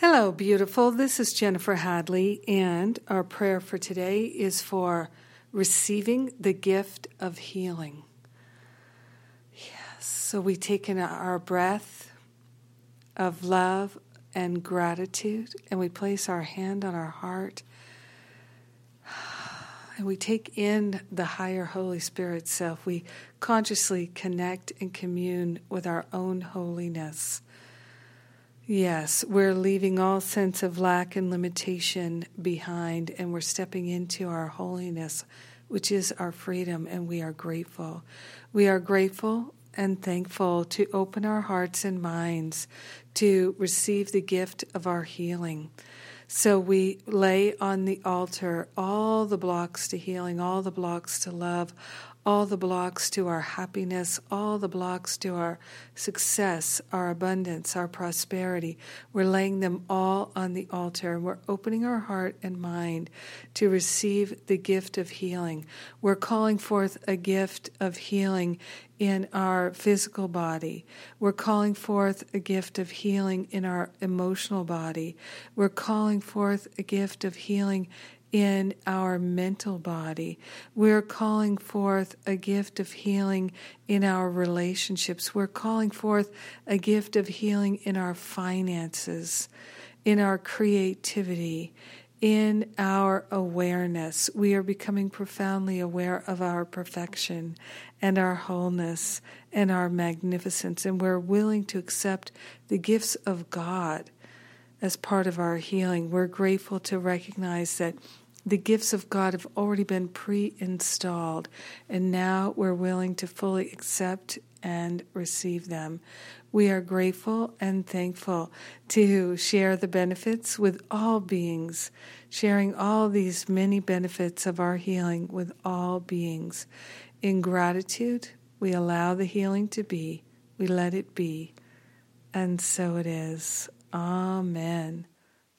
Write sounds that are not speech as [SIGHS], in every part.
Hello, beautiful. This is Jennifer Hadley, and our prayer for today is for receiving the gift of healing. Yes, so we take in our breath of love and gratitude, and we place our hand on our heart, [SIGHS] and we take in the higher Holy Spirit self. We consciously connect and commune with our own holiness Yes, we're leaving all sense of lack and limitation behind, and we're stepping into our holiness, which is our freedom, and we are grateful. We are grateful and thankful to open our hearts and minds to receive the gift of our healing. So we lay on the altar all the blocks to healing, all the blocks to love, all the blocks to our happiness, all the blocks to our success, our abundance, our prosperity. We're laying them all on the altar we're opening our heart and mind to receive the gift of healing. We're calling forth a gift of healing in our physical body. We're calling forth a gift of healing in our emotional body. We're calling forth a gift of healing in our mental body. We're calling forth a gift of healing in our relationships. We're calling forth a gift of healing in our finances, in our creativity, in our awareness. We are becoming profoundly aware of our perfection and our wholeness and our magnificence, and we're willing to accept the gifts of God as part of our healing. We're grateful to recognize that the gifts of God have already been pre installed, and now we're willing to fully accept and receive them. We are grateful and thankful to share the benefits with all beings, sharing all these many benefits of our healing with all beings. In gratitude, we allow the healing to be, we let it be, and so it is. Amen.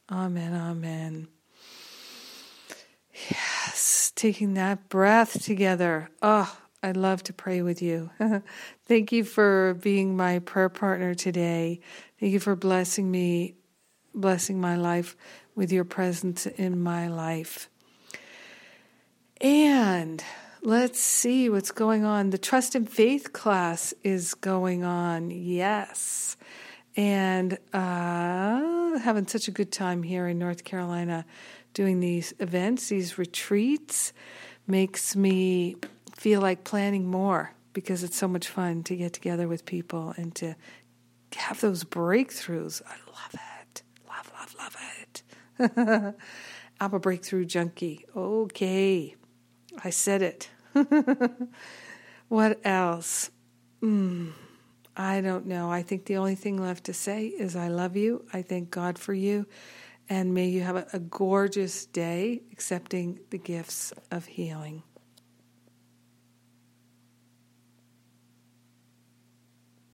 Amen. Amen. Yes, taking that breath together. Oh, I'd love to pray with you. [LAUGHS] Thank you for being my prayer partner today. Thank you for blessing me, blessing my life with your presence in my life. And let's see what's going on. The Trust and Faith class is going on. Yes. And uh, having such a good time here in North Carolina doing these events, these retreats, makes me feel like planning more because it's so much fun to get together with people and to have those breakthroughs. I love it. Love, love, love it. [LAUGHS] I'm a breakthrough junkie. Okay. I said it. [LAUGHS] what else? Mm, I don't know. I think the only thing left to say is I love you. I thank God for you. And may you have a, a gorgeous day accepting the gifts of healing.